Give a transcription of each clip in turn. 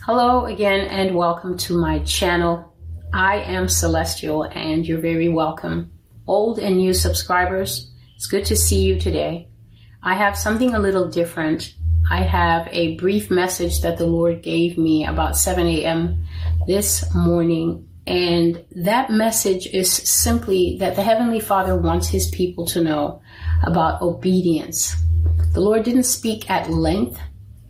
Hello again and welcome to my channel. I am Celestial and you're very welcome. Old and new subscribers, it's good to see you today. I have something a little different. I have a brief message that the Lord gave me about 7 a.m. this morning. And that message is simply that the Heavenly Father wants His people to know about obedience. The Lord didn't speak at length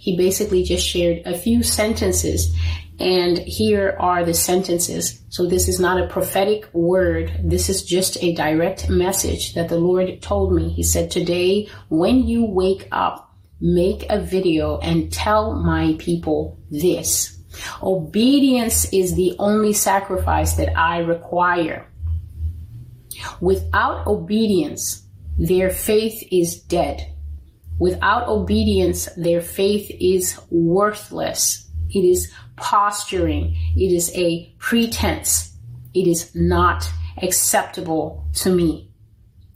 he basically just shared a few sentences. And here are the sentences. So this is not a prophetic word. This is just a direct message that the Lord told me. He said, today, when you wake up, make a video and tell my people this. Obedience is the only sacrifice that I require. Without obedience, their faith is dead. Without obedience, their faith is worthless. It is posturing. It is a pretense. It is not acceptable to me.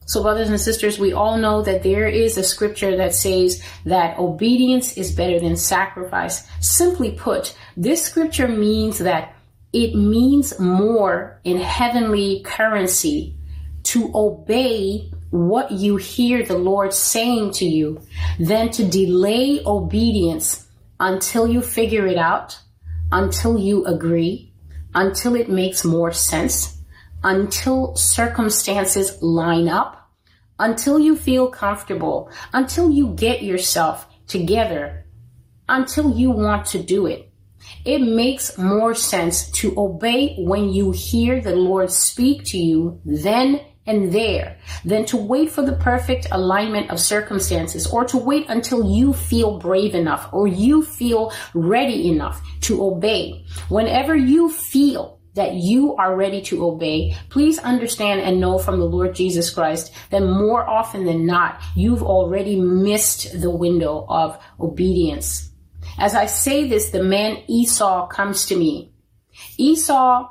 So, brothers and sisters, we all know that there is a scripture that says that obedience is better than sacrifice. Simply put, this scripture means that it means more in heavenly currency to obey what you hear the Lord saying to you than to delay obedience until you figure it out, until you agree, until it makes more sense, until circumstances line up, until you feel comfortable, until you get yourself together, until you want to do it. It makes more sense to obey when you hear the Lord speak to you than and there than to wait for the perfect alignment of circumstances or to wait until you feel brave enough or you feel ready enough to obey. Whenever you feel that you are ready to obey, please understand and know from the Lord Jesus Christ that more often than not, you've already missed the window of obedience. As I say this, the man Esau comes to me. Esau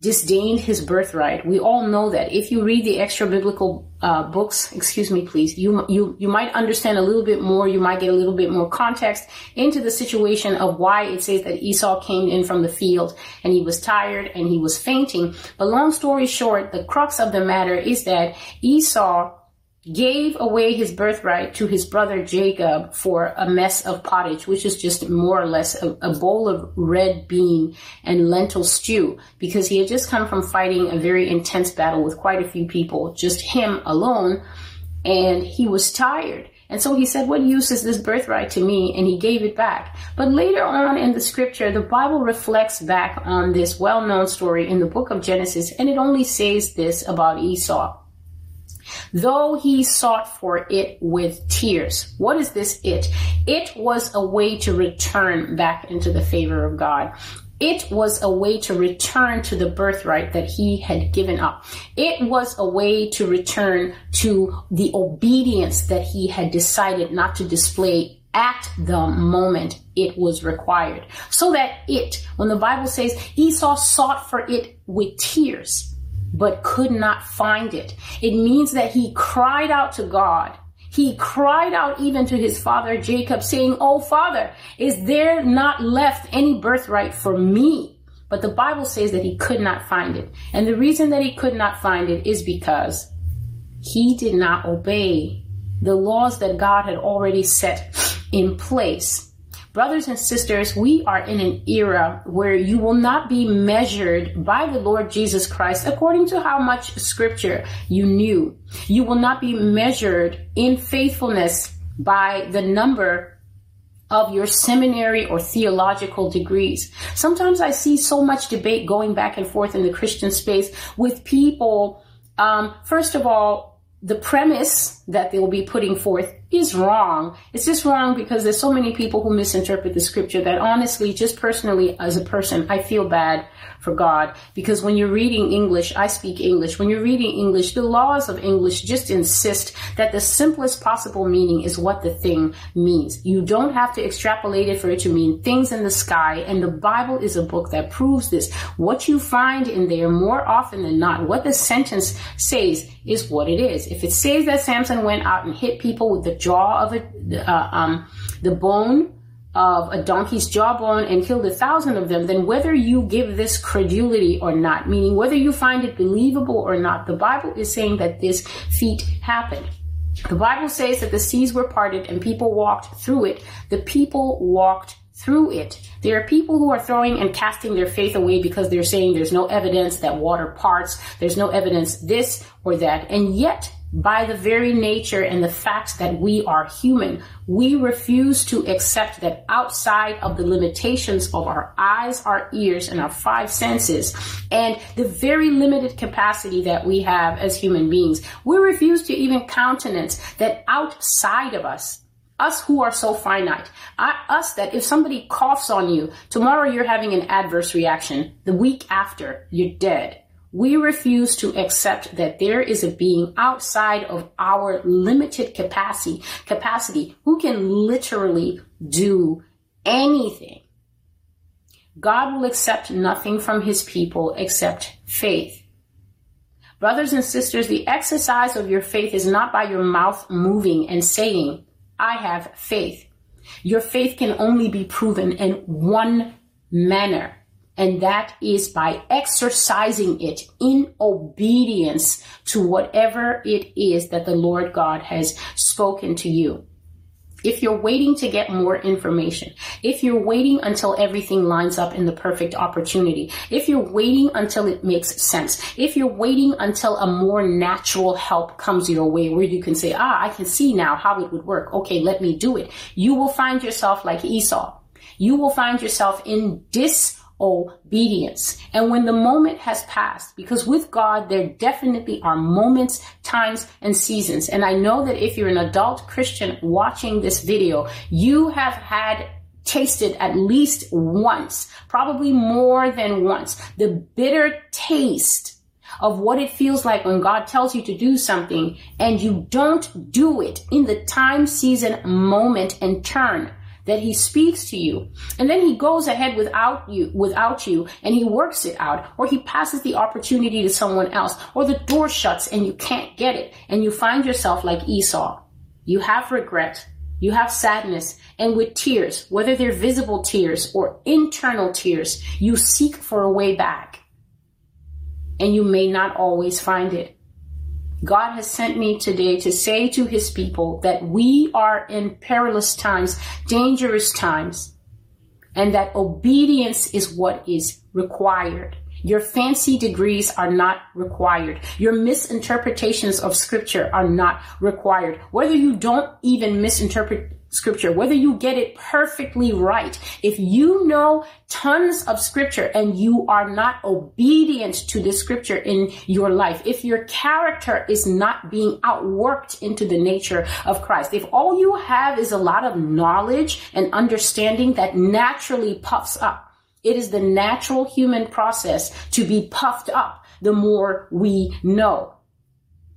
disdained his birthright. We all know that. If you read the extra biblical uh, books, excuse me, please, you you you might understand a little bit more. You might get a little bit more context into the situation of why it says that Esau came in from the field and he was tired and he was fainting. But long story short, the crux of the matter is that Esau gave away his birthright to his brother Jacob for a mess of pottage, which is just more or less a, a, bowl of red bean and lentil stew, because he had just come from fighting a very intense battle with quite a few people, just him alone, and he was tired. And so he said, what use is this birthright to me? And he gave it back. But later on in the scripture, the Bible reflects back on this well-known story in the book of Genesis, and it only says this about Esau though he sought for it with tears. What is this it? It was a way to return back into the favor of God. It was a way to return to the birthright that he had given up. It was a way to return to the obedience that he had decided not to display at the moment it was required. So that it, when the Bible says Esau sought for it with tears, but could not find it. It means that he cried out to God. He cried out even to his father Jacob saying, Oh father, is there not left any birthright for me? But the Bible says that he could not find it. And the reason that he could not find it is because he did not obey the laws that God had already set in place Brothers and sisters, we are in an era where you will not be measured by the Lord Jesus Christ according to how much scripture you knew. You will not be measured in faithfulness by the number of your seminary or theological degrees. Sometimes I see so much debate going back and forth in the Christian space with people, um, first of all, the premise that they will be putting forth is wrong. It's just wrong because there's so many people who misinterpret the scripture that honestly, just personally as a person, I feel bad for God because when you're reading English, I speak English. When you're reading English, the laws of English just insist that the simplest possible meaning is what the thing means. You don't have to extrapolate it for it to mean things in the sky. And the Bible is a book that proves this. What you find in there more often than not, what the sentence says is what it is. If it says that Samson went out and hit people with the jaw of a, uh, um, the bone of a donkey's jawbone and killed a thousand of them, then whether you give this credulity or not, meaning whether you find it believable or not, the Bible is saying that this feat happened. The Bible says that the seas were parted and people walked through it. The people walked through it. There are people who are throwing and casting their faith away because they're saying there's no evidence that water parts, there's no evidence this or that. And yet, by the very nature and the fact that we are human, we refuse to accept that outside of the limitations of our eyes, our ears, and our five senses, and the very limited capacity that we have as human beings, we refuse to even countenance that outside of us, us who are so finite, uh, us that if somebody coughs on you, tomorrow you're having an adverse reaction, the week after, you're dead we refuse to accept that there is a being outside of our limited capacity, capacity who can literally do anything. God will accept nothing from his people except faith. Brothers and sisters, the exercise of your faith is not by your mouth moving and saying, I have faith. Your faith can only be proven in one manner and that is by exercising it in obedience to whatever it is that the Lord God has spoken to you. If you're waiting to get more information, if you're waiting until everything lines up in the perfect opportunity, if you're waiting until it makes sense, if you're waiting until a more natural help comes your way where you can say, ah, I can see now how it would work. Okay, let me do it. You will find yourself like Esau. You will find yourself in dis obedience. And when the moment has passed, because with God, there definitely are moments, times, and seasons. And I know that if you're an adult Christian watching this video, you have had tasted at least once, probably more than once, the bitter taste of what it feels like when God tells you to do something and you don't do it in the time, season, moment, and turn that he speaks to you. And then he goes ahead without you without you and he works it out or he passes the opportunity to someone else or the door shuts and you can't get it and you find yourself like Esau. You have regret. You have sadness. And with tears whether they're visible tears or internal tears you seek for a way back. And you may not always find it God has sent me today to say to his people that we are in perilous times, dangerous times, and that obedience is what is required. Your fancy degrees are not required. Your misinterpretations of scripture are not required. Whether you don't even misinterpret scripture, whether you get it perfectly right, if you know tons of scripture and you are not obedient to the scripture in your life, if your character is not being outworked into the nature of Christ, if all you have is a lot of knowledge and understanding that naturally puffs up, it is the natural human process to be puffed up the more we know.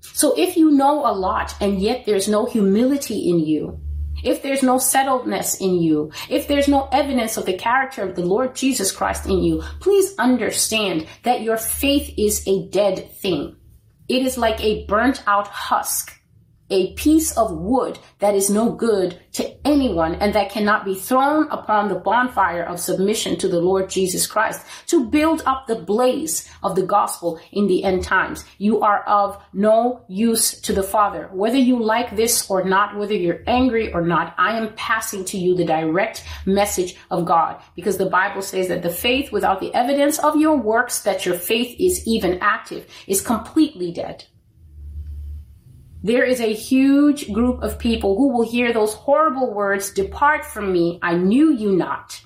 So if you know a lot and yet there's no humility in you, if there's no settledness in you, if there's no evidence of the character of the Lord Jesus Christ in you, please understand that your faith is a dead thing. It is like a burnt out husk a piece of wood that is no good to anyone and that cannot be thrown upon the bonfire of submission to the Lord Jesus Christ to build up the blaze of the gospel in the end times. You are of no use to the Father. Whether you like this or not, whether you're angry or not, I am passing to you the direct message of God because the Bible says that the faith without the evidence of your works that your faith is even active is completely dead. There is a huge group of people who will hear those horrible words, depart from me, I knew you not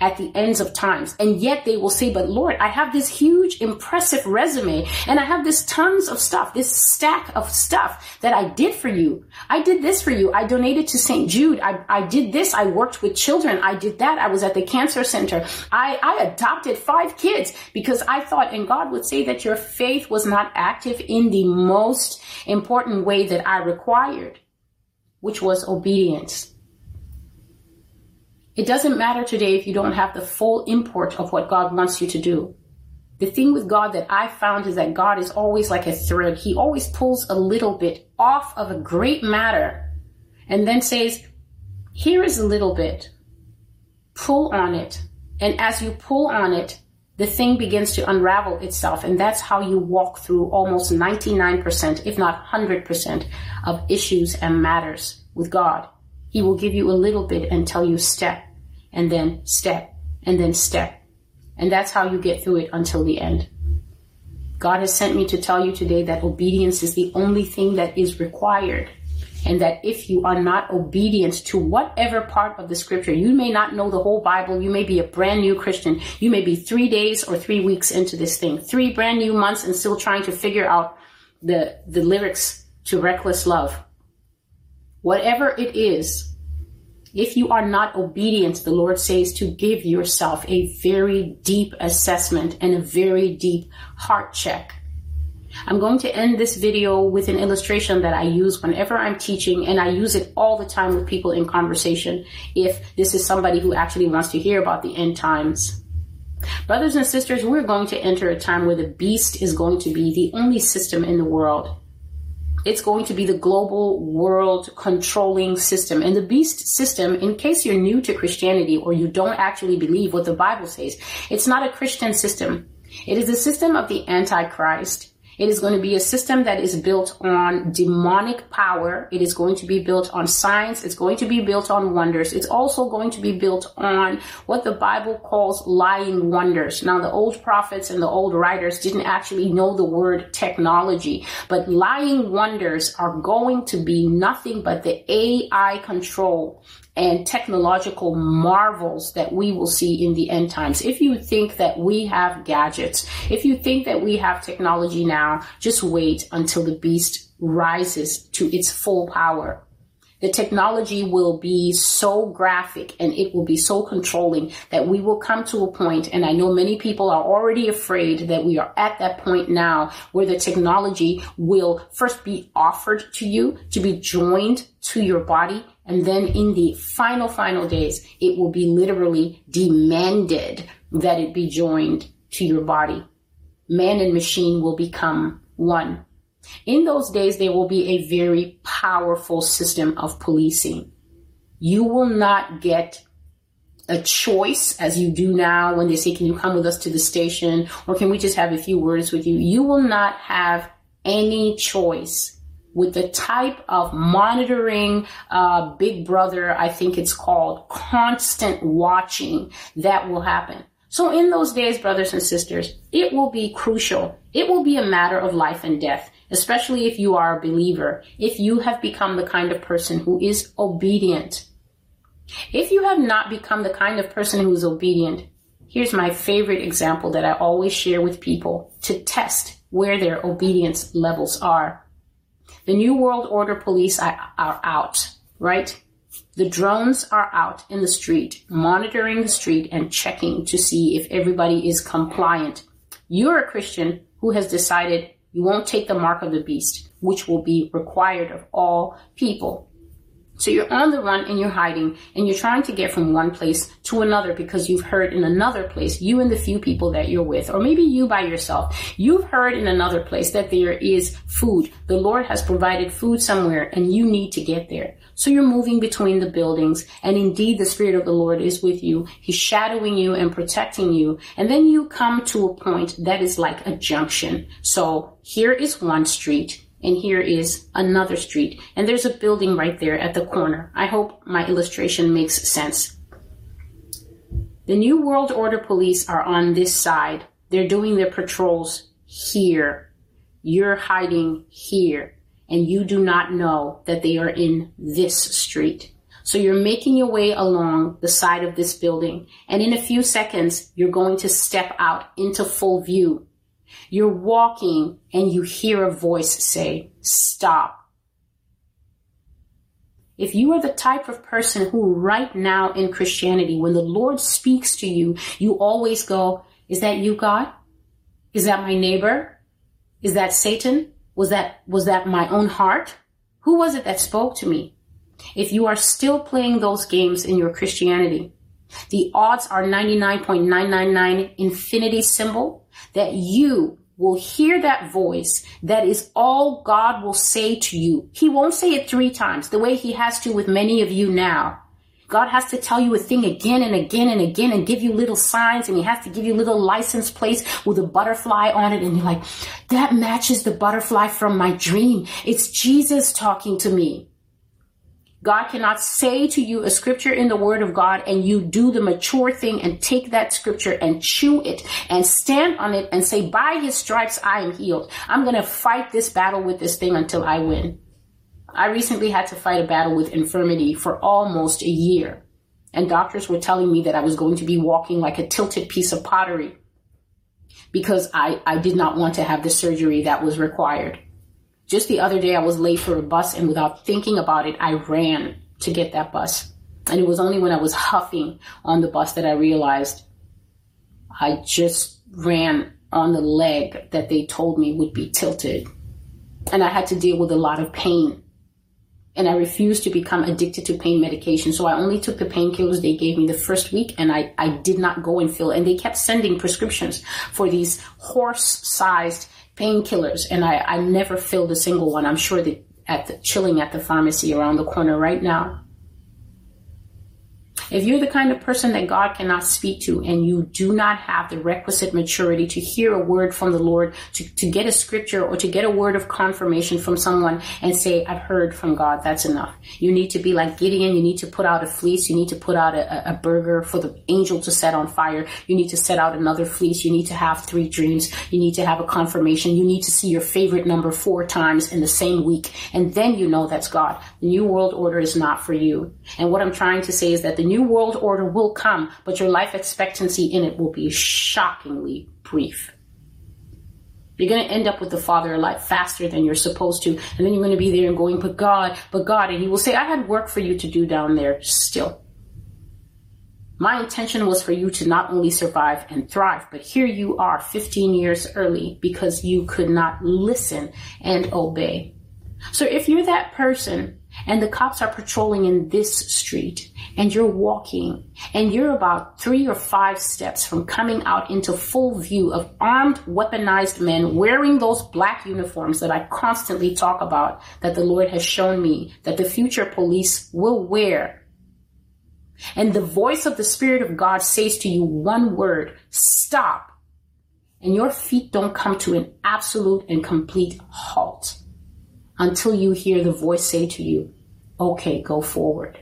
at the ends of times. And yet they will say, but Lord, I have this huge, impressive resume and I have this tons of stuff, this stack of stuff that I did for you. I did this for you. I donated to St. Jude. I, I did this. I worked with children. I did that. I was at the cancer center. I, I adopted five kids because I thought, and God would say that your faith was not active in the most important way that I required, which was obedience. It doesn't matter today if you don't have the full import of what God wants you to do. The thing with God that I found is that God is always like a thread. He always pulls a little bit off of a great matter and then says, here is a little bit. pull on it. And as you pull on it, the thing begins to unravel itself. And that's how you walk through almost 99%, if not 100% of issues and matters with God. He will give you a little bit and tell you step and then step and then step. And that's how you get through it until the end. God has sent me to tell you today that obedience is the only thing that is required and that if you are not obedient to whatever part of the scripture, you may not know the whole Bible, you may be a brand new Christian, you may be three days or three weeks into this thing, three brand new months and still trying to figure out the, the lyrics to Reckless Love. Whatever it is, if you are not obedient, the Lord says to give yourself a very deep assessment and a very deep heart check I'm going to end this video with an illustration that I use whenever I'm teaching and I use it all the time with people in conversation if this is somebody who actually wants to hear about the end times. Brothers and sisters, we're going to enter a time where the beast is going to be the only system in the world. It's going to be the global world controlling system. And the beast system, in case you're new to Christianity or you don't actually believe what the Bible says, it's not a Christian system. It is the system of the Antichrist it is going to be a system that is built on demonic power. It is going to be built on science. It's going to be built on wonders. It's also going to be built on what the Bible calls lying wonders. Now, the old prophets and the old writers didn't actually know the word technology, but lying wonders are going to be nothing but the AI control and technological marvels that we will see in the end times. If you think that we have gadgets, if you think that we have technology now, just wait until the beast rises to its full power. The technology will be so graphic and it will be so controlling that we will come to a point, and I know many people are already afraid that we are at that point now where the technology will first be offered to you to be joined to your body and then in the final, final days, it will be literally demanded that it be joined to your body. Man and machine will become one. In those days, there will be a very powerful system of policing. You will not get a choice as you do now when they say, can you come with us to the station? Or can we just have a few words with you? You will not have any choice with the type of monitoring, uh, big brother, I think it's called, constant watching that will happen. So in those days, brothers and sisters, it will be crucial. It will be a matter of life and death, especially if you are a believer, if you have become the kind of person who is obedient. If you have not become the kind of person who is obedient, here's my favorite example that I always share with people to test where their obedience levels are. The New World Order police are, are out, right? The drones are out in the street, monitoring the street and checking to see if everybody is compliant. You're a Christian who has decided you won't take the mark of the beast, which will be required of all people. So you're on the run and you're hiding and you're trying to get from one place to another because you've heard in another place, you and the few people that you're with, or maybe you by yourself, you've heard in another place that there is food. The Lord has provided food somewhere and you need to get there. So you're moving between the buildings and indeed the Spirit of the Lord is with you. He's shadowing you and protecting you. And then you come to a point that is like a junction. So here is one street and here is another street. And there's a building right there at the corner. I hope my illustration makes sense. The New World Order police are on this side. They're doing their patrols here. You're hiding here. And you do not know that they are in this street. So you're making your way along the side of this building. And in a few seconds, you're going to step out into full view. You're walking and you hear a voice say, stop. If you are the type of person who right now in Christianity, when the Lord speaks to you, you always go, is that you, God? Is that my neighbor? Is that Satan? Was that, was that my own heart? Who was it that spoke to me? If you are still playing those games in your Christianity, the odds are 99.999 infinity symbol that you will hear that voice. That is all God will say to you. He won't say it three times the way he has to with many of you now. God has to tell you a thing again and again and again and give you little signs and he has to give you little license plates with a butterfly on it. And you're like, that matches the butterfly from my dream. It's Jesus talking to me. God cannot say to you a scripture in the word of God and you do the mature thing and take that scripture and chew it and stand on it and say, by his stripes, I am healed. I'm going to fight this battle with this thing until I win. I recently had to fight a battle with infirmity for almost a year. And doctors were telling me that I was going to be walking like a tilted piece of pottery because I, I did not want to have the surgery that was required. Just the other day, I was late for a bus, and without thinking about it, I ran to get that bus. And it was only when I was huffing on the bus that I realized I just ran on the leg that they told me would be tilted. And I had to deal with a lot of pain. And I refused to become addicted to pain medication. So I only took the painkillers they gave me the first week and I, I did not go and fill. And they kept sending prescriptions for these horse sized painkillers, and I, I never filled a single one. I'm sure that at the chilling at the pharmacy around the corner right now. If you're the kind of person that God cannot speak to and you do not have the requisite maturity to hear a word from the Lord, to, to get a scripture or to get a word of confirmation from someone and say, I've heard from God, that's enough. You need to be like Gideon. You need to put out a fleece. You need to put out a, a burger for the angel to set on fire. You need to set out another fleece. You need to have three dreams. You need to have a confirmation. You need to see your favorite number four times in the same week. And then you know that's God. The new world order is not for you. And what I'm trying to say is that the new world order will come, but your life expectancy in it will be shockingly brief. You're going to end up with the Father alive faster than you're supposed to. And then you're going to be there and going, but God, but God. And He will say, I had work for you to do down there still. My intention was for you to not only survive and thrive, but here you are 15 years early because you could not listen and obey. So if you're that person and the cops are patrolling in this street and you're walking and you're about three or five steps from coming out into full view of armed, weaponized men wearing those black uniforms that I constantly talk about that the Lord has shown me that the future police will wear. And the voice of the Spirit of God says to you one word, stop. And your feet don't come to an absolute and complete halt until you hear the voice say to you, okay, go forward.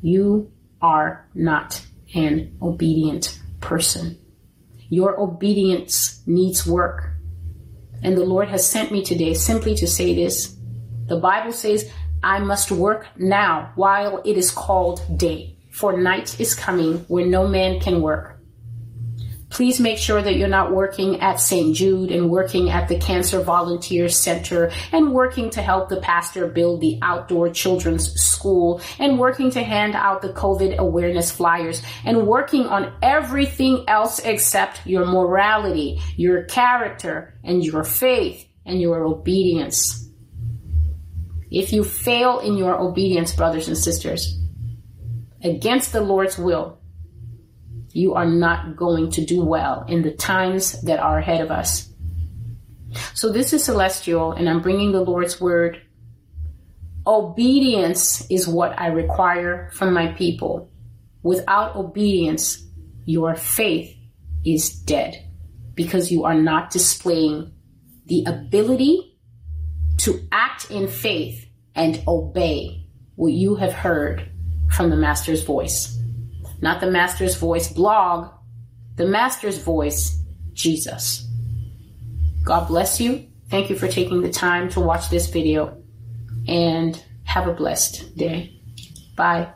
You are not an obedient person. Your obedience needs work. And the Lord has sent me today simply to say this. The Bible says, I must work now while it is called day, for night is coming when no man can work. Please make sure that you're not working at St. Jude and working at the Cancer Volunteer Center and working to help the pastor build the outdoor children's school and working to hand out the COVID awareness flyers and working on everything else except your morality, your character, and your faith and your obedience. If you fail in your obedience, brothers and sisters, against the Lord's will, you are not going to do well in the times that are ahead of us. So this is celestial, and I'm bringing the Lord's word. Obedience is what I require from my people. Without obedience, your faith is dead because you are not displaying the ability to act in faith and obey what you have heard from the Master's voice not the Master's Voice blog, the Master's Voice, Jesus. God bless you. Thank you for taking the time to watch this video and have a blessed day. Bye.